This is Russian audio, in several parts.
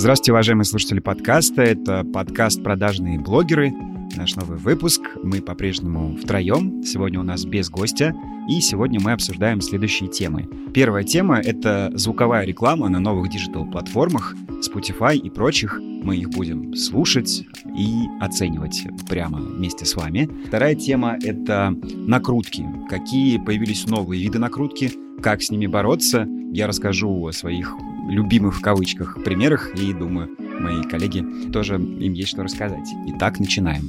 Здравствуйте, уважаемые слушатели подкаста. Это подкаст «Продажные блогеры». Наш новый выпуск. Мы по-прежнему втроем. Сегодня у нас без гостя. И сегодня мы обсуждаем следующие темы. Первая тема — это звуковая реклама на новых диджитал-платформах, Spotify и прочих. Мы их будем слушать и оценивать прямо вместе с вами. Вторая тема — это накрутки. Какие появились новые виды накрутки, как с ними бороться. Я расскажу о своих любимых в кавычках примерах, и думаю, мои коллеги тоже им есть что рассказать. Итак, начинаем.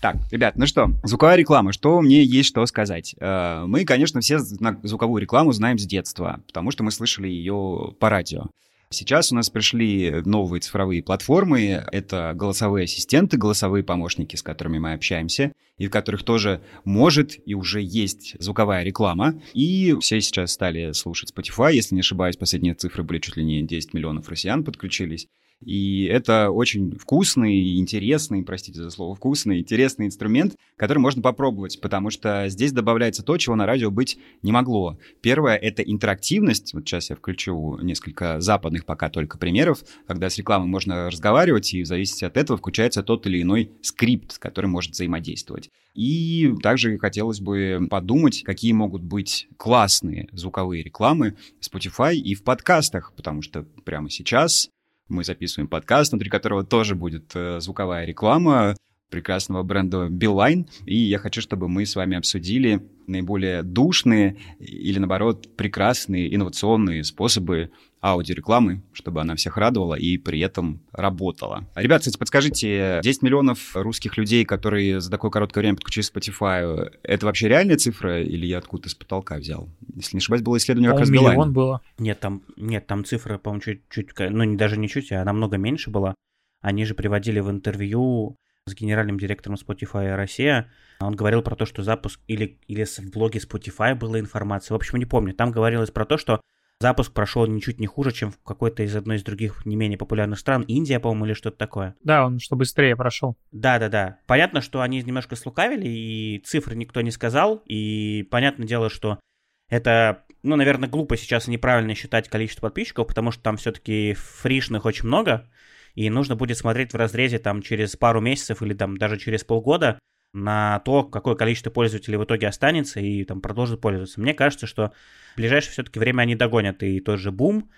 Так, ребят, ну что, звуковая реклама, что мне есть что сказать? Э, мы, конечно, все звуковую рекламу знаем с детства, потому что мы слышали ее по радио. Сейчас у нас пришли новые цифровые платформы. Это голосовые ассистенты, голосовые помощники, с которыми мы общаемся, и в которых тоже может и уже есть звуковая реклама. И все сейчас стали слушать Spotify. Если не ошибаюсь, последние цифры были чуть ли не 10 миллионов россиян подключились. И это очень вкусный, интересный, простите за слово вкусный, интересный инструмент, который можно попробовать, потому что здесь добавляется то, чего на радио быть не могло. Первое — это интерактивность. Вот сейчас я включу несколько западных пока только примеров, когда с рекламой можно разговаривать, и в зависимости от этого включается тот или иной скрипт, с которым может взаимодействовать. И также хотелось бы подумать, какие могут быть классные звуковые рекламы в Spotify и в подкастах, потому что прямо сейчас мы записываем подкаст, внутри которого тоже будет э, звуковая реклама прекрасного бренда Beeline. И я хочу, чтобы мы с вами обсудили наиболее душные или, наоборот, прекрасные инновационные способы аудиорекламы, чтобы она всех радовала и при этом работала. Ребят, кстати, подскажите, 10 миллионов русских людей, которые за такое короткое время подключились к Spotify, это вообще реальная цифра или я откуда-то с потолка взял? Если не ошибаюсь, было исследование как раз миллион было. Нет, там, нет, там цифра, по-моему, чуть-чуть, ну, не, даже не чуть, а намного меньше была. Они же приводили в интервью с генеральным директором Spotify Россия. Он говорил про то, что запуск или, или в блоге Spotify была информация. В общем, не помню. Там говорилось про то, что запуск прошел ничуть не хуже, чем в какой-то из одной из других не менее популярных стран. Индия, по-моему, или что-то такое. Да, он что быстрее прошел. Да-да-да. Понятно, что они немножко слукавили, и цифры никто не сказал. И понятное дело, что это, ну, наверное, глупо сейчас неправильно считать количество подписчиков, потому что там все-таки фришных очень много и нужно будет смотреть в разрезе там через пару месяцев или там даже через полгода на то, какое количество пользователей в итоге останется и там продолжит пользоваться. Мне кажется, что в ближайшее все-таки время они догонят и тот же бум,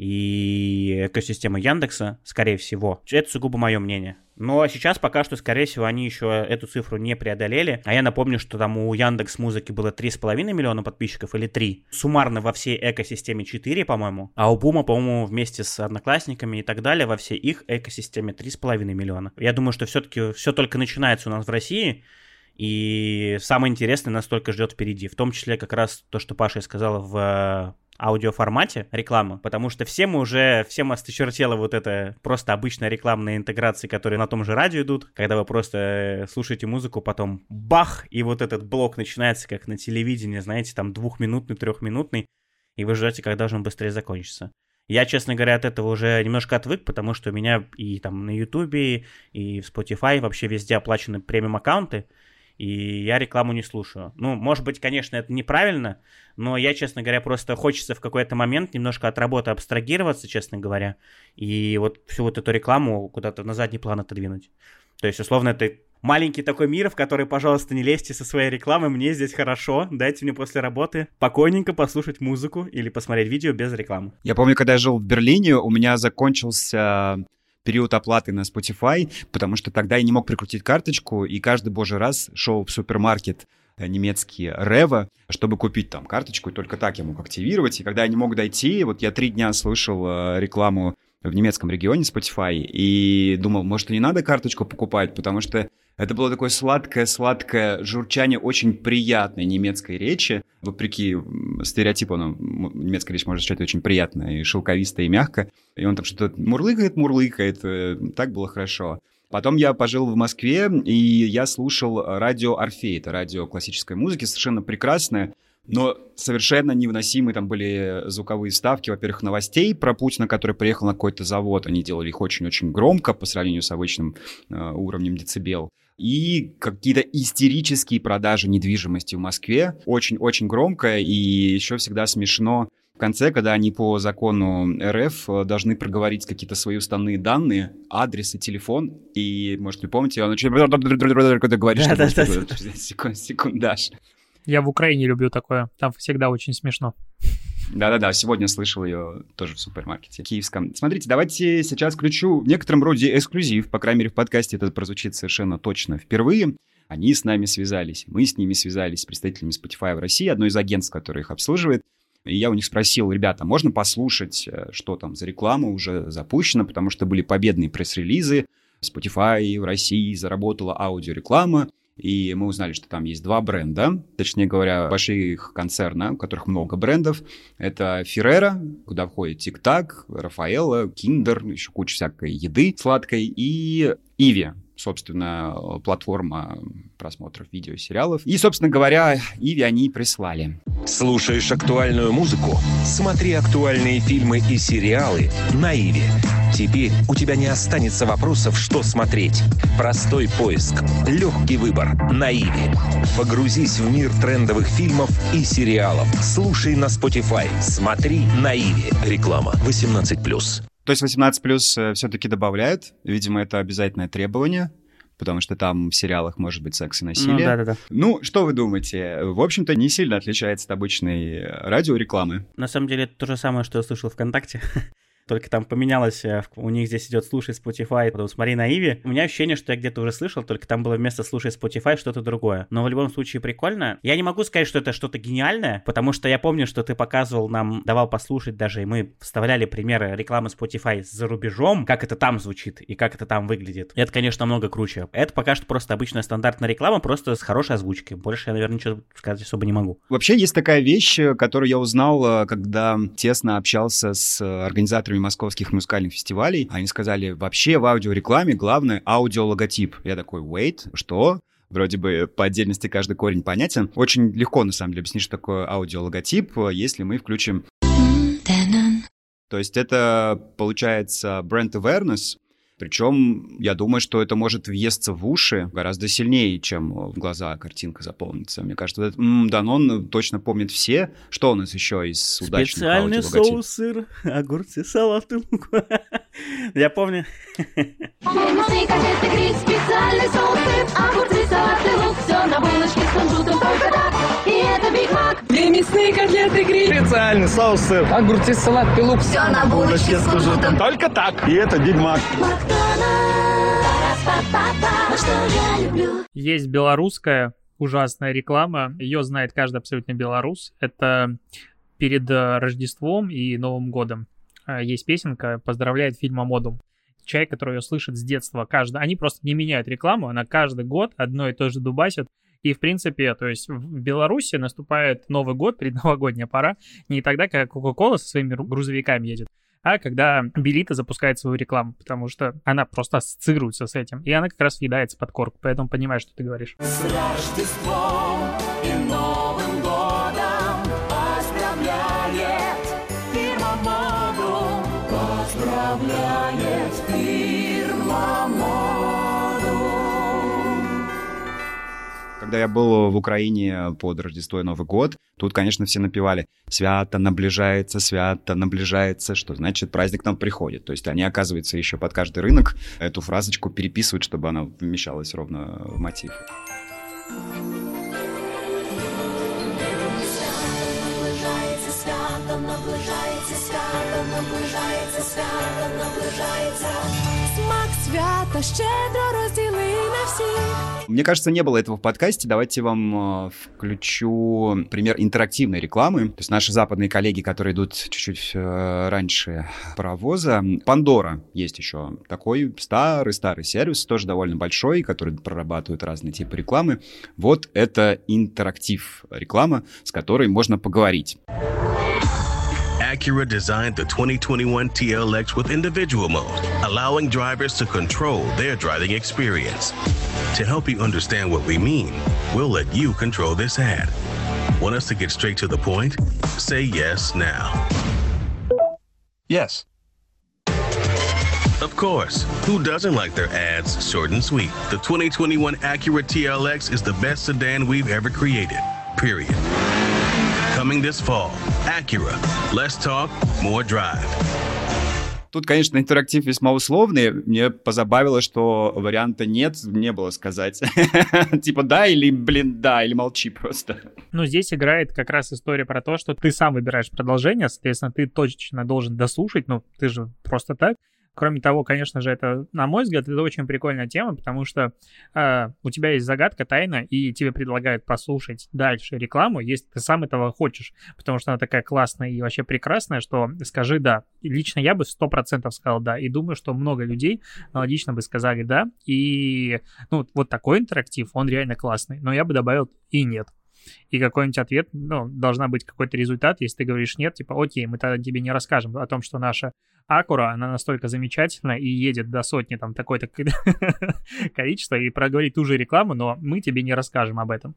и экосистема Яндекса, скорее всего. Это сугубо мое мнение. Но сейчас пока что, скорее всего, они еще эту цифру не преодолели. А я напомню, что там у Яндекс Музыки было 3,5 миллиона подписчиков или 3. Суммарно во всей экосистеме 4, по-моему. А у Бума, по-моему, вместе с одноклассниками и так далее, во всей их экосистеме 3,5 миллиона. Я думаю, что все-таки все только начинается у нас в России. И самое интересное нас только ждет впереди. В том числе как раз то, что Паша сказала в аудиоформате рекламы, потому что все мы уже, всем осточертело вот это просто обычная рекламная интеграция, которые на том же радио идут, когда вы просто э, слушаете музыку, потом бах, и вот этот блок начинается как на телевидении, знаете, там двухминутный, трехминутный, и вы ждете, когда же он быстрее закончится. Я, честно говоря, от этого уже немножко отвык, потому что у меня и там на Ютубе, и в Spotify вообще везде оплачены премиум аккаунты, и я рекламу не слушаю. Ну, может быть, конечно, это неправильно, но я, честно говоря, просто хочется в какой-то момент немножко от работы абстрагироваться, честно говоря, и вот всю вот эту рекламу куда-то на задний план отодвинуть. То есть, условно, это маленький такой мир, в который, пожалуйста, не лезьте со своей рекламой, мне здесь хорошо, дайте мне после работы спокойненько послушать музыку или посмотреть видео без рекламы. Я помню, когда я жил в Берлине, у меня закончился период оплаты на Spotify, потому что тогда я не мог прикрутить карточку, и каждый божий раз шел в супермаркет э, немецкий Рева, чтобы купить там карточку, и только так я мог активировать. И когда я не мог дойти, вот я три дня слышал э, рекламу в немецком регионе Spotify и думал, может, не надо карточку покупать, потому что это было такое сладкое-сладкое журчание очень приятной немецкой речи. Вопреки стереотипу, ну, немецкая речь может звучать очень приятно и шелковисто, и мягко. И он там что-то мурлыкает, мурлыкает. Э, так было хорошо. Потом я пожил в Москве, и я слушал радио Орфей. Это радио классической музыки, совершенно прекрасное. Но совершенно невыносимые там были звуковые ставки, во-первых, новостей про Путина, который приехал на какой-то завод. Они делали их очень-очень громко по сравнению с обычным э, уровнем децибел. И какие-то истерические продажи недвижимости в Москве. Очень-очень громко и еще всегда смешно в конце, когда они по закону РФ должны проговорить какие-то свои уставные данные, адрес и телефон, и, может, вы помните, он начинает говорить, что секундаж. Я в Украине люблю такое, там всегда очень смешно. Да-да-да, сегодня слышал ее тоже в супермаркете киевском. Смотрите, давайте сейчас включу в некотором роде эксклюзив, по крайней мере в подкасте это прозвучит совершенно точно впервые. Они с нами связались, мы с ними связались, с представителями Spotify в России, одно из агентств, которое их обслуживает. И я у них спросил, ребята, можно послушать, э, что там за реклама уже запущена, потому что были победные пресс-релизы, Spotify в России заработала аудиореклама, и мы узнали, что там есть два бренда, точнее говоря, больших концерна, у которых много брендов. Это Ferrera, куда входит TikTok, Рафаэлла, Kinder, еще куча всякой еды сладкой, и Иви, собственно, платформа просмотров видео сериалов. И, собственно говоря, Иви они прислали. Слушаешь актуальную музыку? Смотри актуальные фильмы и сериалы на Иви. Теперь у тебя не останется вопросов, что смотреть. Простой поиск, легкий выбор на Иви. Погрузись в мир трендовых фильмов и сериалов. Слушай на Spotify, смотри на Иви. Реклама 18+. То есть 18 плюс э, все-таки добавляют. Видимо, это обязательное требование потому что там в сериалах может быть секс и насилие. Ну, да, да, да. Ну, что вы думаете? В общем-то, не сильно отличается от обычной радиорекламы. На самом деле, это то же самое, что я слышал ВКонтакте. только там поменялось, э, у них здесь идет «Слушай Spotify», потом «Смотри на Иви». У меня ощущение, что я где-то уже слышал, только там было вместо «Слушай Spotify» что-то другое. Но в любом случае прикольно. Я не могу сказать, что это что-то гениальное, потому что я помню, что ты показывал нам, давал послушать даже, и мы вставляли примеры рекламы Spotify за рубежом, как это там звучит и как это там выглядит. Это, конечно, намного круче. Это пока что просто обычная стандартная реклама, просто с хорошей озвучкой. Больше я, наверное, ничего сказать особо не могу. Вообще есть такая вещь, которую я узнал, э, когда тесно общался с организаторами московских музыкальных фестивалей, они сказали, вообще в аудиорекламе главное аудиологотип. Я такой, wait, что? Вроде бы по отдельности каждый корень понятен. Очень легко, на самом деле, объяснить, что такое аудиологотип, если мы включим... То есть это, получается, бренд awareness, причем я думаю, что это может въесться в уши гораздо сильнее, чем в глаза картинка заполнится. Мне кажется, этот м-м, Данон точно помнит все. Что у нас еще из удачных Специальный соус, сыр, огурцы, салат и лук. Я помню. Специальный соус, сыр, огурцы, салат и лук. Все на булочке с кунжутом только Две мясные котлеты гриль. Специальный соус, сыр, огурцы, салат и лук. Все на булочке с кунжутом только так. И это Биг Мак. Есть белорусская ужасная реклама. Ее знает каждый абсолютно белорус. Это перед э, Рождеством и Новым годом. Э, есть песенка «Поздравляет фильм Модум». Человек, который ее слышит с детства, каждый... Они просто не меняют рекламу, она каждый год одно и то же дубасит. И, в принципе, то есть в Беларуси наступает Новый год, предновогодняя пора, не тогда, когда Coca-Cola со своими грузовиками едет, а когда Белита запускает свою рекламу, потому что она просто ассоциируется с этим, и она как раз въедается под корку, поэтому понимаешь, что ты говоришь. С Рождеством Когда я был в Украине под Рождество и Новый год, тут, конечно, все напевали «Свято наближается, свято наближается», что значит праздник нам приходит. То есть они, оказывается, еще под каждый рынок эту фразочку переписывают, чтобы она вмещалась ровно в мотив. Наближается свято, наближается свято, наближается свята щедро розділи на всіх. Мне кажется, не было этого в подкасте. Давайте вам э, включу пример интерактивной рекламы. То есть наши западные коллеги, которые идут чуть-чуть э, раньше паровоза. Пандора есть еще такой старый-старый сервис, тоже довольно большой, который прорабатывает разные типы рекламы. Вот это интерактив реклама, с которой можно поговорить. Acura designed the 2021 TLX with individual mode, allowing drivers to control their driving experience. To help you understand what we mean, we'll let you control this ad. Want us to get straight to the point? Say yes now. Yes. Of course, who doesn't like their ads short and sweet? The 2021 Acura TLX is the best sedan we've ever created. Period. Coming this fall, Acura. Less talk, more drive. Тут, конечно, интерактив весьма условный. Мне позабавило, что варианта нет, не было сказать. Типа да или, блин, да, или молчи просто. Ну, здесь играет как раз история про то, что ты сам выбираешь продолжение, соответственно, ты точно должен дослушать, ну, ты же просто так. Кроме того, конечно же, это, на мой взгляд, это очень прикольная тема, потому что э, у тебя есть загадка, тайна, и тебе предлагают послушать дальше рекламу, если ты сам этого хочешь, потому что она такая классная и вообще прекрасная, что скажи «да». Лично я бы сто процентов сказал «да», и думаю, что много людей аналогично бы сказали «да», и ну, вот такой интерактив, он реально классный, но я бы добавил и «нет» и какой-нибудь ответ, ну, должна быть какой-то результат, если ты говоришь нет, типа, окей, мы тогда тебе не расскажем о том, что наша Акура, она настолько замечательна и едет до сотни там такое-то количество и проговорит ту же рекламу, но мы тебе не расскажем об этом.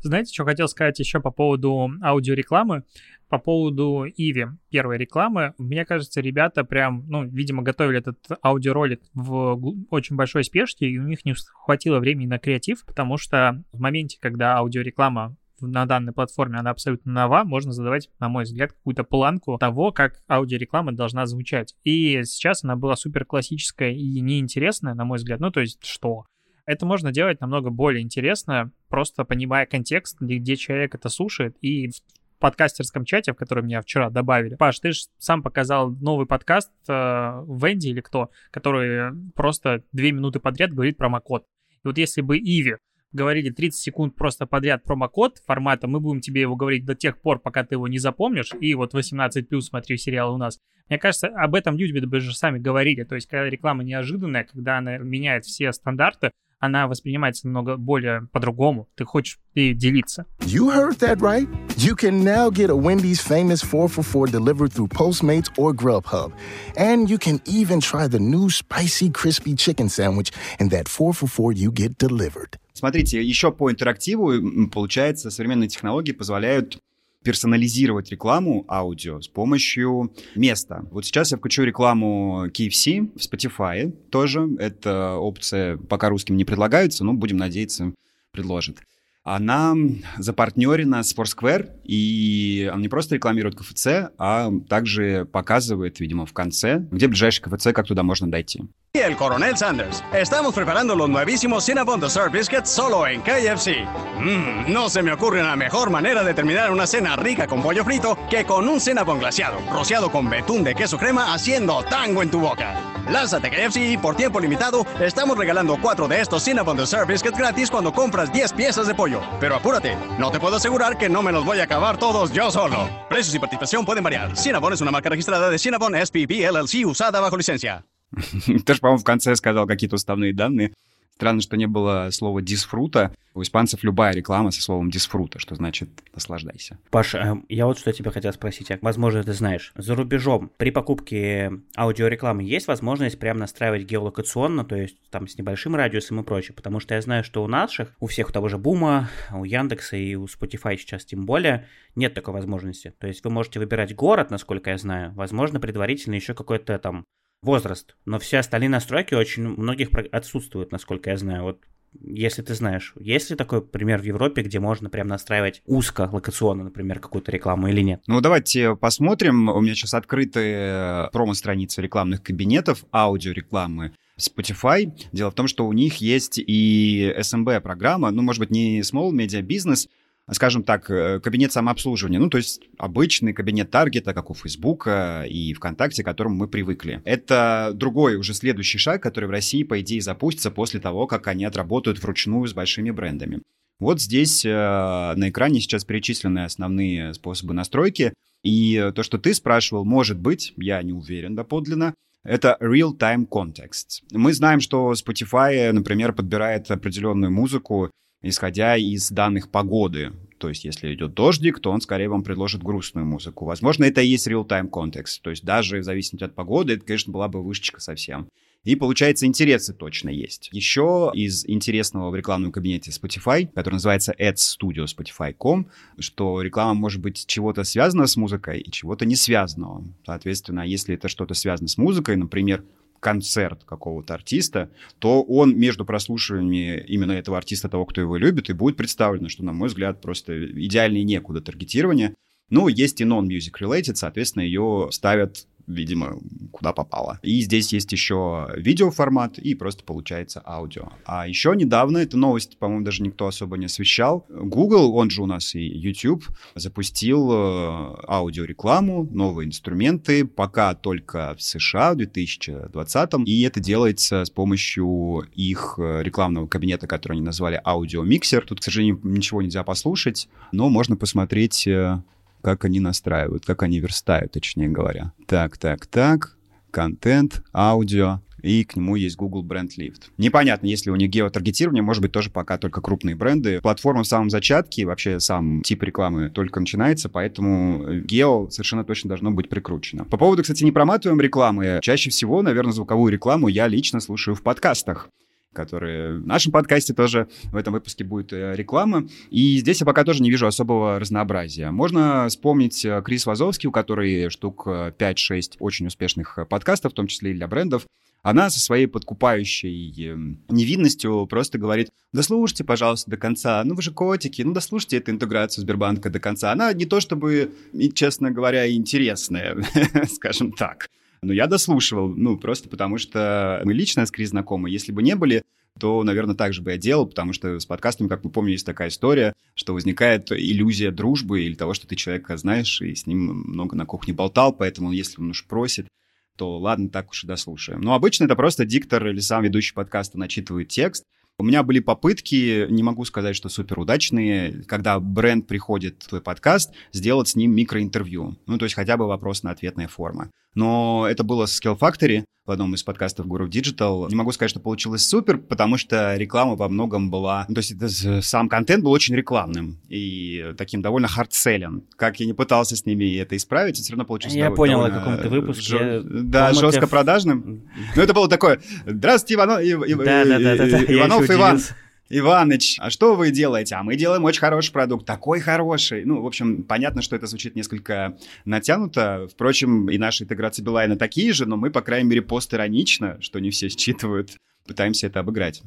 Знаете, что хотел сказать еще по поводу аудиорекламы? По поводу Иви, первой рекламы. Мне кажется, ребята прям, ну, видимо, готовили этот аудиоролик в очень большой спешке, и у них не хватило времени на креатив, потому что в моменте, когда аудиореклама на данной платформе, она абсолютно нова, можно задавать, на мой взгляд, какую-то планку того, как аудиореклама должна звучать. И сейчас она была супер классическая и неинтересная, на мой взгляд. Ну, то есть, что? Это можно делать намного более интересно, просто понимая контекст, где, человек это слушает, и в подкастерском чате, в который меня вчера добавили. Паш, ты же сам показал новый подкаст э, Венди или кто, который просто две минуты подряд говорит про Макот. И вот если бы Иви говорили 30 секунд просто подряд промокод формата, мы будем тебе его говорить до тех пор, пока ты его не запомнишь, и вот 18 плюс смотри сериал у нас. Мне кажется, об этом люди бы же сами говорили, то есть когда реклама неожиданная, когда она меняет все стандарты, она воспринимается немного более по-другому. Ты хочешь и делиться. You heard that right. You can now get a Wendy's famous 4 for 4 delivered through Postmates or Grubhub. And you can even try the new spicy crispy chicken sandwich and that 4 for 4 you get delivered. Смотрите, еще по интерактиву, получается, современные технологии позволяют персонализировать рекламу аудио с помощью места. Вот сейчас я включу рекламу KFC в Spotify тоже. Эта опция пока русским не предлагается, но будем надеяться, предложит она запартнерена с Foursquare, и она не просто рекламирует КФЦ, а также показывает, видимо, в конце, где ближайший КФЦ, как туда можно дойти. el Coronel Sanders. Estamos preparando los nuevísimos Cinnabon Dessert Biscuits solo en KFC. Mmm, no se me ocurre una mejor manera de terminar una cena rica con pollo frito que con un Cinnabon glaciado, rociado con betún de queso crema haciendo tango en tu boca. Lánzate KFC y por tiempo limitado estamos regalando cuatro de estos Cinnabon Dessert Biscuits gratis cuando compras 10 piezas de pollo. Pero apúrate, no te puedo asegurar que no me los voy a acabar todos yo solo. Precios y participación pueden variar. Cinnabon es una marca registrada de Cinnabon SPP LLC usada bajo licencia. Тоже, по-моему, в конце сказал какие-то уставные данные. Странно, что не было слова «дисфрута». У испанцев любая реклама со словом «дисфрута», что значит «наслаждайся». Паша, э, я вот что тебя хотел спросить. Возможно, ты знаешь. За рубежом при покупке аудиорекламы есть возможность прям настраивать геолокационно, то есть там с небольшим радиусом и прочее? Потому что я знаю, что у наших, у всех у того же Бума, у Яндекса и у Spotify сейчас тем более, нет такой возможности. То есть вы можете выбирать город, насколько я знаю. Возможно, предварительно еще какой-то там возраст, но все остальные настройки очень многих отсутствуют, насколько я знаю. Вот если ты знаешь, есть ли такой пример в Европе, где можно прям настраивать узко локационно, например, какую-то рекламу или нет? Ну, давайте посмотрим. У меня сейчас открыты э, промо-страницы рекламных кабинетов, аудиорекламы. Spotify. Дело в том, что у них есть и SMB-программа, ну, может быть, не Small Media Business, скажем так, э, кабинет самообслуживания, ну, то есть обычный кабинет таргета, как у Фейсбука и ВКонтакте, к которому мы привыкли. Это другой, уже следующий шаг, который в России, по идее, запустится после того, как они отработают вручную с большими брендами. Вот здесь э, на экране сейчас перечислены основные способы настройки. И то, что ты спрашивал, может быть, я не уверен доподлинно, это real-time context. Мы знаем, что Spotify, например, подбирает определенную музыку исходя из данных погоды. То есть, если идет дождик, то он скорее вам предложит грустную музыку. Возможно, это и есть real-time контекст. То есть, даже в зависимости от погоды, это, конечно, была бы вышечка совсем. И получается, интересы точно есть. Еще из интересного в рекламном кабинете Spotify, который называется Ads Studio Spotify.com, что реклама может быть чего-то связанного с музыкой и чего-то не связанного. Соответственно, если это что-то связано с музыкой, например, концерт какого-то артиста, то он между прослушиваниями именно этого артиста, того, кто его любит, и будет представлено, что, на мой взгляд, просто идеальнее некуда таргетирование. Ну, есть и non-music related, соответственно, ее ставят видимо, куда попало. И здесь есть еще видеоформат и просто получается аудио. А еще недавно, эта новость, по-моему, даже никто особо не освещал, Google, он же у нас и YouTube, запустил э, аудиорекламу, новые инструменты, пока только в США в 2020, и это делается с помощью их э, рекламного кабинета, который они назвали аудиомиксер. Тут, к сожалению, ничего нельзя послушать, но можно посмотреть э, как они настраивают, как они верстают, точнее говоря. Так, так, так, контент, аудио, и к нему есть Google Brand Lift. Непонятно, если у них геотаргетирование, может быть, тоже пока только крупные бренды. Платформа в самом зачатке, вообще сам тип рекламы только начинается, поэтому гео совершенно точно должно быть прикручено. По поводу, кстати, не проматываем рекламы, чаще всего, наверное, звуковую рекламу я лично слушаю в подкастах которые в нашем подкасте тоже в этом выпуске будет э, реклама. И здесь я пока тоже не вижу особого разнообразия. Можно вспомнить э, Крис Вазовский, у которой штук 5-6 э, очень успешных подкастов, в том числе и для брендов. Она со своей подкупающей невинностью просто говорит, дослушайте, пожалуйста, до конца. Ну, вы же котики, ну, дослушайте эту интеграцию Сбербанка до конца. Она не то чтобы, честно говоря, интересная, скажем так. Но я дослушивал, ну, просто потому что мы лично с Крис знакомы. Если бы не были, то, наверное, так же бы я делал, потому что с подкастами, как вы помните, есть такая история, что возникает иллюзия дружбы или того, что ты человека знаешь, и с ним много на кухне болтал, поэтому если он уж просит, то ладно, так уж и дослушаем. Но обычно это просто диктор или сам ведущий подкаста начитывает текст, у меня были попытки, не могу сказать, что супер удачные, когда бренд приходит в твой подкаст, сделать с ним микроинтервью. Ну, то есть хотя бы вопрос-на-ответная форма. Но это было с Skill Factory в одном из подкастов Guru Digital. Не могу сказать, что получилось супер, потому что реклама во многом была... Ну, то есть это, сам контент был очень рекламным и таким довольно hard selling. Как я не пытался с ними это исправить, все равно получилось Я понял о каком то выпуске. Жё... Да, жестко продажным. Ну, это было такое... Здравствуйте, Иванов, Иванов Иван. Иваныч, а что вы делаете? А мы делаем очень хороший продукт, такой хороший. Ну, в общем, понятно, что это звучит несколько натянуто. Впрочем, и наши интеграции Билайна такие же, но мы, по крайней мере, постиронично, что не все считывают, пытаемся это обыграть.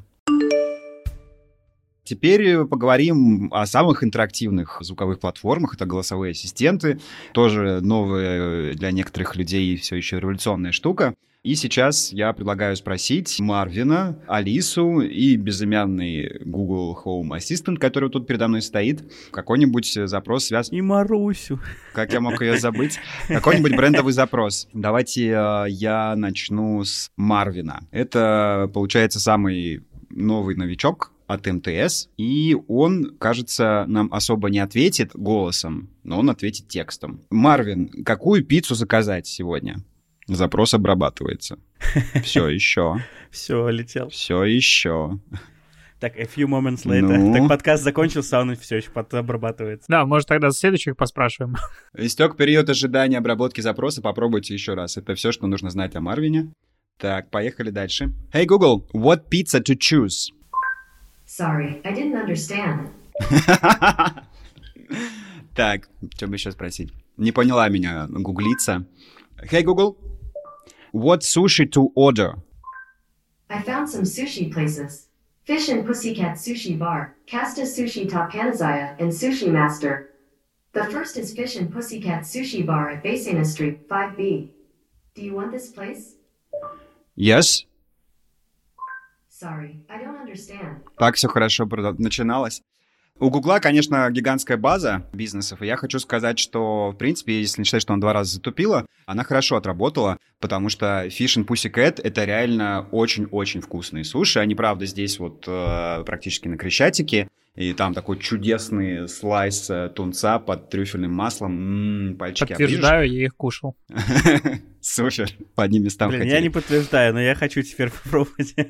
Теперь поговорим о самых интерактивных звуковых платформах. Это голосовые ассистенты. Тоже новая для некоторых людей все еще революционная штука. И сейчас я предлагаю спросить Марвина, Алису и безымянный Google Home Assistant, который тут передо мной стоит, какой-нибудь запрос связан... И Марусю. Как я мог ее забыть? Какой-нибудь брендовый запрос. Давайте э, я начну с Марвина. Это, получается, самый новый новичок от МТС, и он, кажется, нам особо не ответит голосом, но он ответит текстом. Марвин, какую пиццу заказать сегодня? Запрос обрабатывается. Все еще. Все, летел. Все еще. Так, a few moments later. Ну? Так подкаст закончился, а он все еще обрабатывается. Да, может тогда следующих поспрашиваем. Истек период ожидания обработки запроса, попробуйте еще раз. Это все, что нужно знать о Марвине. Так, поехали дальше. Hey Google, what pizza to choose? Sorry, I didn't understand. так, что бы еще спросить? Не поняла меня гуглица. Hey Google, What sushi to order? I found some sushi places. Fish and Pussycat Sushi Bar, Casta Sushi Top Panazaya, and Sushi Master. The first is Fish and Pussycat Sushi Bar at Basena Street, 5B. Do you want this place? Yes. Sorry, I don't understand. Так все хорошо начиналось. У Гугла, конечно, гигантская база бизнесов, и я хочу сказать, что, в принципе, если не считать, что она два раза затупила, она хорошо отработала, потому что Fish and Pussycat — это реально очень-очень вкусные суши. Они, правда, здесь вот э, практически на Крещатике, и там такой чудесный слайс э, тунца под трюфельным маслом. М-м, пальчики Подтверждаю, оближешь? я их кушал. Супер, по одним местам Блин, я не подтверждаю, но я хочу теперь попробовать.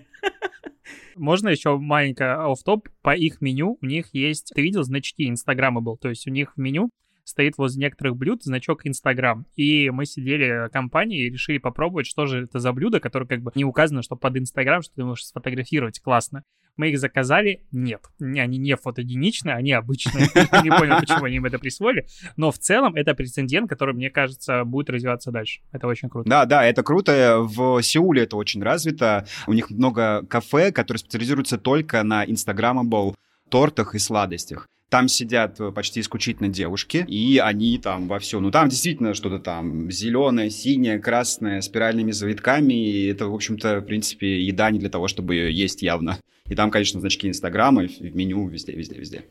Можно еще маленькое офф-топ? По их меню у них есть, ты видел, значки Instagramable, то есть у них в меню стоит возле некоторых блюд значок Инстаграм. И мы сидели в компании и решили попробовать, что же это за блюдо, которое как бы не указано, что под Инстаграм, что ты можешь сфотографировать классно. Мы их заказали? Нет. Они не фотогеничные, они обычные. Не понял, почему они им это присвоили. Но в целом это прецедент, который, мне кажется, будет развиваться дальше. Это очень круто. Да, да, это круто. В Сеуле это очень развито. У них много кафе, которые специализируются только на инстаграмабл тортах и сладостях. Там сидят э, почти исключительно девушки, и они там во все. Ну, там действительно что-то там зеленое, синее, красное, спиральными завитками. И это, в общем-то, в принципе, еда не для того, чтобы ее есть явно. И там, конечно, значки Инстаграма, в меню, везде, везде, везде.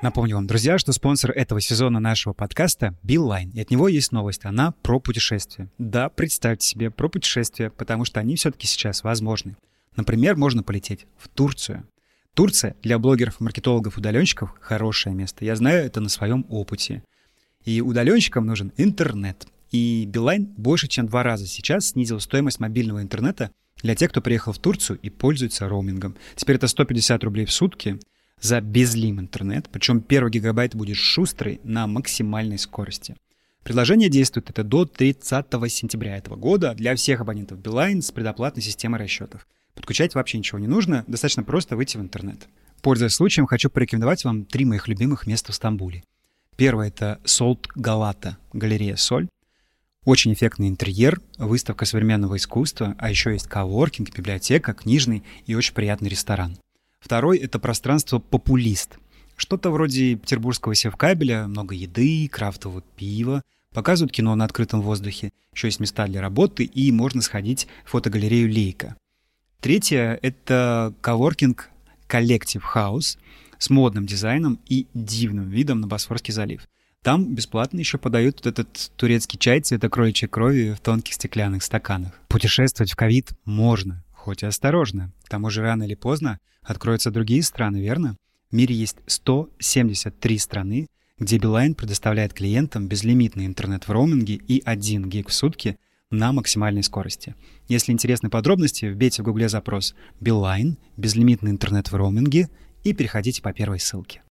Напомню вам, друзья, что спонсор этого сезона нашего подкаста — Билайн. И от него есть новость. Она про путешествия. Да, представьте себе, про путешествия, потому что они все-таки сейчас возможны. Например, можно полететь в Турцию. Турция для блогеров, маркетологов, удаленщиков – хорошее место. Я знаю это на своем опыте. И удаленщикам нужен интернет. И Билайн больше чем два раза сейчас снизил стоимость мобильного интернета для тех, кто приехал в Турцию и пользуется роумингом. Теперь это 150 рублей в сутки за безлим интернет, причем первый гигабайт будет шустрый на максимальной скорости. Предложение действует это до 30 сентября этого года для всех абонентов Билайн с предоплатной системой расчетов. Подключать вообще ничего не нужно, достаточно просто выйти в интернет. Пользуясь случаем, хочу порекомендовать вам три моих любимых места в Стамбуле. Первое — это Солт Галата, галерея «Соль». Очень эффектный интерьер, выставка современного искусства, а еще есть коворкинг, библиотека, книжный и очень приятный ресторан. Второй — это пространство «Популист». Что-то вроде петербургского севкабеля, много еды, крафтового пива, показывают кино на открытом воздухе, еще есть места для работы и можно сходить в фотогалерею «Лейка». Третье — это коворкинг Collective House с модным дизайном и дивным видом на Босфорский залив. Там бесплатно еще подают вот этот турецкий чай цвета кроличьей крови в тонких стеклянных стаканах. Путешествовать в ковид можно, хоть и осторожно. К тому же рано или поздно откроются другие страны, верно? В мире есть 173 страны, где Билайн предоставляет клиентам безлимитный интернет в роуминге и 1 гиг в сутки – на максимальной скорости. Если интересны подробности, вбейте в гугле запрос «Билайн», «Безлимитный интернет в роуминге» и переходите по первой ссылке.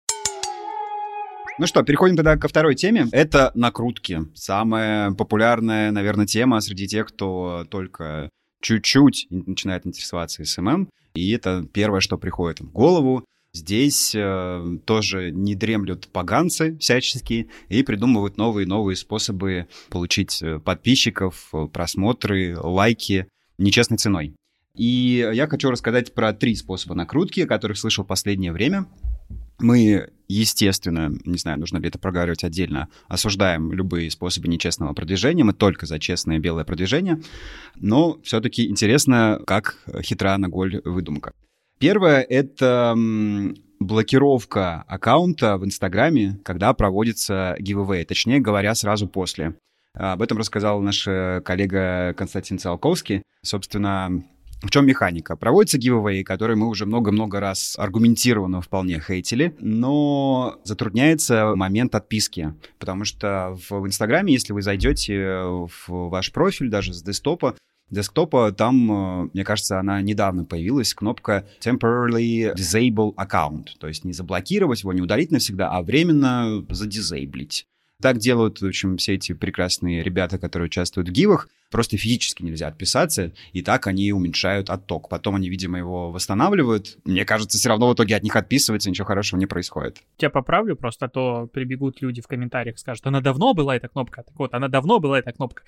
Ну что, переходим тогда ко второй теме. Это накрутки. Самая популярная, наверное, тема среди тех, кто только чуть-чуть начинает интересоваться SMM. И это первое, что приходит в голову. Здесь э, тоже не дремлют поганцы всяческие и придумывают новые-новые способы получить э, подписчиков, э, просмотры, лайки нечестной ценой. И я хочу рассказать про три способа накрутки, о которых слышал в последнее время. Мы, естественно, не знаю, нужно ли это проговаривать отдельно, осуждаем любые способы нечестного продвижения, мы только за честное белое продвижение, но все-таки интересно, как хитра на голь выдумка. Первое — это блокировка аккаунта в Инстаграме, когда проводится giveaway, точнее говоря, сразу после. Об этом рассказал наш э, коллега Константин Циолковский. Собственно, в чем механика? Проводится giveaway, который мы уже много-много раз аргументированно вполне хейтили, но затрудняется момент отписки, потому что в Инстаграме, если вы зайдете в ваш профиль даже с десктопа, десктопа, там, э, мне кажется, она недавно появилась, кнопка Temporarily Disable Account, то есть не заблокировать его, не удалить навсегда, а временно задизейблить. Так делают, в общем, все эти прекрасные ребята, которые участвуют в гивах. Просто физически нельзя отписаться, и так они уменьшают отток. Потом они, видимо, его восстанавливают. Мне кажется, все равно в итоге от них отписываться, ничего хорошего не происходит. Тебя поправлю, просто а то прибегут люди в комментариях, скажут, она давно была эта кнопка. Так вот, она давно была эта кнопка.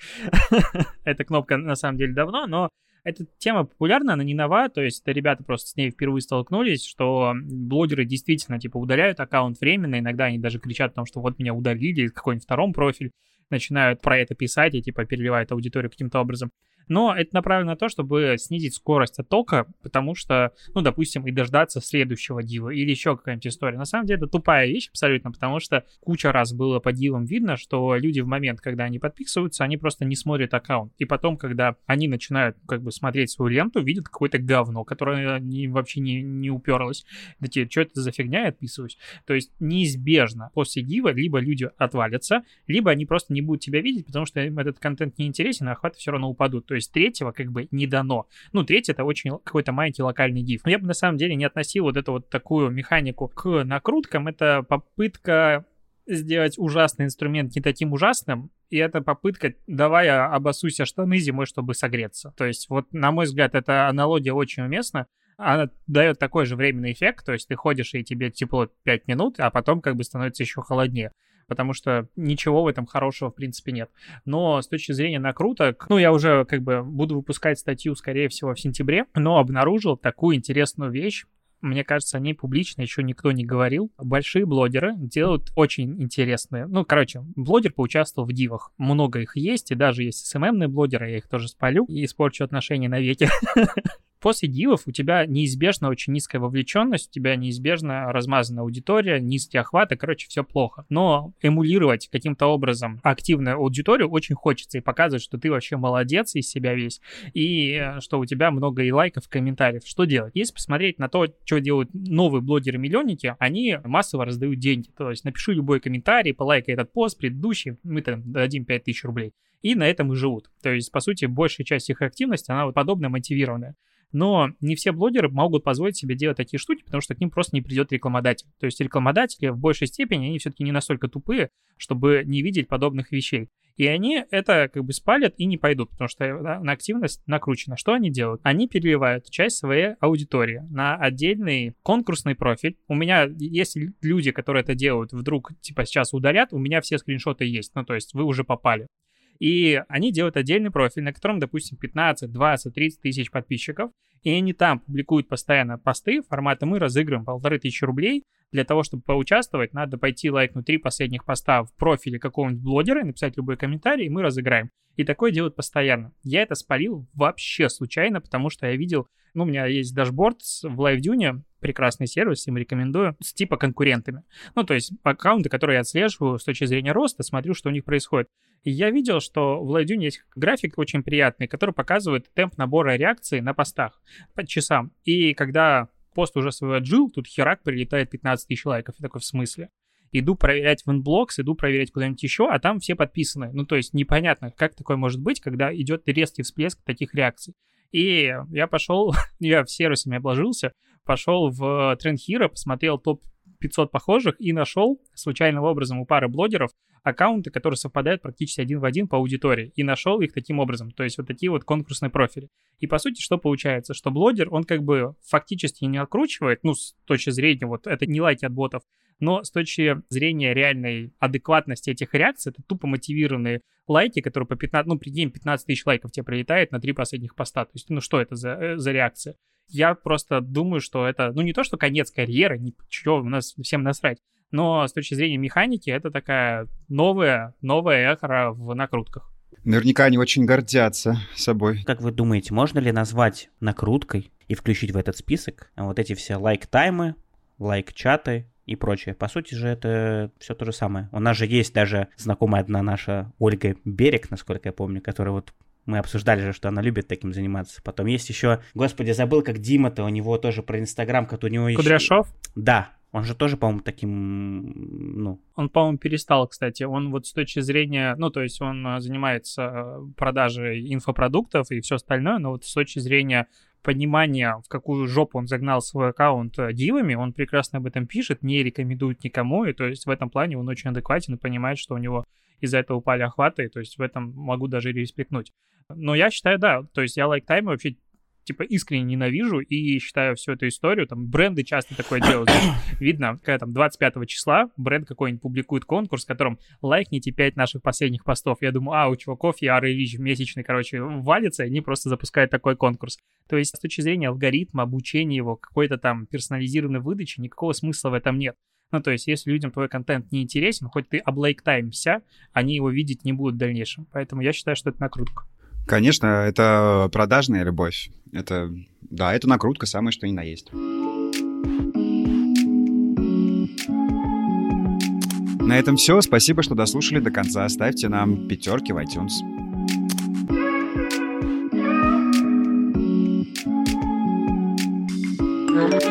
Эта кнопка на самом деле давно, но эта тема популярна, она не нова, то есть это ребята просто с ней впервые столкнулись, что блогеры действительно, типа, удаляют аккаунт временно, иногда они даже кричат о том, что вот меня удалили, какой-нибудь втором профиль, начинают про это писать и, типа, переливают аудиторию каким-то образом. Но это направлено на то, чтобы снизить скорость оттока, потому что, ну, допустим, и дождаться следующего дива или еще какая-нибудь история. На самом деле это тупая вещь абсолютно, потому что куча раз было по дивам видно, что люди в момент, когда они подписываются, они просто не смотрят аккаунт. И потом, когда они начинают как бы смотреть свою ленту, видят какое-то говно, которое не, вообще не, не уперлось. Такие, что это за фигня, я отписываюсь. То есть неизбежно после дива либо люди отвалятся, либо они просто не будут тебя видеть, потому что им этот контент не интересен, а охваты все равно упадут. То есть третьего как бы не дано. Ну, третий это очень какой-то маленький локальный див. Но я бы на самом деле не относил вот эту вот такую механику к накруткам. Это попытка сделать ужасный инструмент не таким ужасным, и это попытка, давай я обоссусь о штаны зимой, чтобы согреться. То есть вот, на мой взгляд, эта аналогия очень уместна. она дает такой же временный эффект, то есть ты ходишь, и тебе тепло 5 минут, а потом как бы становится еще холоднее потому что ничего в этом хорошего, в принципе, нет. Но с точки зрения накруток, ну, я уже как бы буду выпускать статью, скорее всего, в сентябре, но обнаружил такую интересную вещь, мне кажется, о ней публично еще никто не говорил. Большие блогеры делают очень интересные. Ну, короче, блогер поучаствовал в дивах. Много их есть, и даже есть СММные блогеры, я их тоже спалю и испорчу отношения навеки. После дивов у тебя неизбежно очень низкая вовлеченность, у тебя неизбежно размазанная аудитория, низкие охваты, короче, все плохо. Но эмулировать каким-то образом активную аудиторию очень хочется и показывать, что ты вообще молодец из себя весь, и э, что у тебя много и лайков, и комментариев. Что делать? Если посмотреть на то, что делают новые блогеры-миллионники, они массово раздают деньги. То есть напиши любой комментарий, полайкай этот пост, предыдущий, мы там дадим 5000 рублей. И на этом и живут. То есть, по сути, большая часть их активности, она вот подобно мотивированная. Но не все блогеры могут позволить себе делать такие штуки, потому что к ним просто не придет рекламодатель. То есть рекламодатели в большей степени, они все-таки не настолько тупые, чтобы не видеть подобных вещей. И они это как бы спалят и не пойдут, потому что на активность накручена. Что они делают? Они переливают часть своей аудитории на отдельный конкурсный профиль. У меня, если люди, которые это делают, вдруг типа сейчас удалят, у меня все скриншоты есть. Ну, то есть вы уже попали. И они делают отдельный профиль, на котором, допустим, 15, 20, 30 тысяч подписчиков, и они там публикуют постоянно посты формата «Мы разыгрываем полторы тысячи рублей». Для того, чтобы поучаствовать, надо пойти лайкнуть три последних поста в профиле какого-нибудь блогера, написать любой комментарий, и мы разыграем. И такое делают постоянно. Я это спалил вообще случайно, потому что я видел, ну, у меня есть дашборд в LiveDune, прекрасный сервис, им рекомендую, с типа конкурентами. Ну, то есть аккаунты, которые я отслеживаю с точки зрения роста, смотрю, что у них происходит. И я видел, что в LiveDune есть график очень приятный, который показывает темп набора реакций на постах по часам. И когда пост уже свой отжил, тут херак прилетает 15 тысяч лайков. Я такой, в смысле? Иду проверять в инблокс, иду проверять куда-нибудь еще, а там все подписаны. Ну, то есть непонятно, как такое может быть, когда идет резкий всплеск таких реакций. И я пошел, я в сервисами обложился, пошел в Trend Hero, посмотрел топ 500 похожих и нашел случайным образом у пары блогеров аккаунты, которые совпадают практически один в один по аудитории, и нашел их таким образом, то есть вот такие вот конкурсные профили. И по сути, что получается? Что блогер, он как бы фактически не откручивает, ну, с точки зрения, вот это не лайки от ботов, но с точки зрения реальной адекватности этих реакций, это тупо мотивированные лайки, которые по 15, ну, прикинь, 15 тысяч лайков тебе прилетает на три последних поста. То есть, ну, что это за, э, за реакция? Я просто думаю, что это, ну, не то, что конец карьеры, ничего, у нас всем насрать, но с точки зрения механики это такая новая, новая эхора в накрутках. Наверняка они очень гордятся собой. Как вы думаете, можно ли назвать накруткой и включить в этот список вот эти все лайк-таймы, лайк-чаты и прочее. По сути же это все то же самое. У нас же есть даже знакомая одна наша Ольга Берег, насколько я помню, которая вот мы обсуждали же, что она любит таким заниматься. Потом есть еще, господи, забыл, как Дима-то, у него тоже про Инстаграм, как у него еще... Кудряшов? Да, он же тоже, по-моему, таким, ну... Он, по-моему, перестал, кстати. Он вот с точки зрения, ну, то есть он э, занимается э, продажей инфопродуктов и все остальное, но вот с точки зрения понимания, в какую жопу он загнал свой аккаунт э, дивами, он прекрасно об этом пишет, не рекомендует никому, и то есть в этом плане он очень адекватен и понимает, что у него из-за этого упали охваты, то есть в этом могу даже респектнуть. Но я считаю, да, то есть я лайктаймы вообще типа искренне ненавижу и считаю всю эту историю, там бренды часто такое делают, видно, когда там 25 числа бренд какой-нибудь публикует конкурс, в котором лайкните 5 наших последних постов, я думаю, а, у чуваков я Ревич месячный, короче, валится, и они просто запускают такой конкурс. То есть с точки зрения алгоритма, обучения его, какой-то там персонализированной выдачи, никакого смысла в этом нет. Ну, то есть, если людям твой контент не интересен, хоть ты облайктаймся, они его видеть не будут в дальнейшем. Поэтому я считаю, что это накрутка. Конечно, это продажная любовь. Это, да, это накрутка, самое что ни на есть. На этом все. Спасибо, что дослушали до конца. Ставьте нам пятерки в iTunes. Thank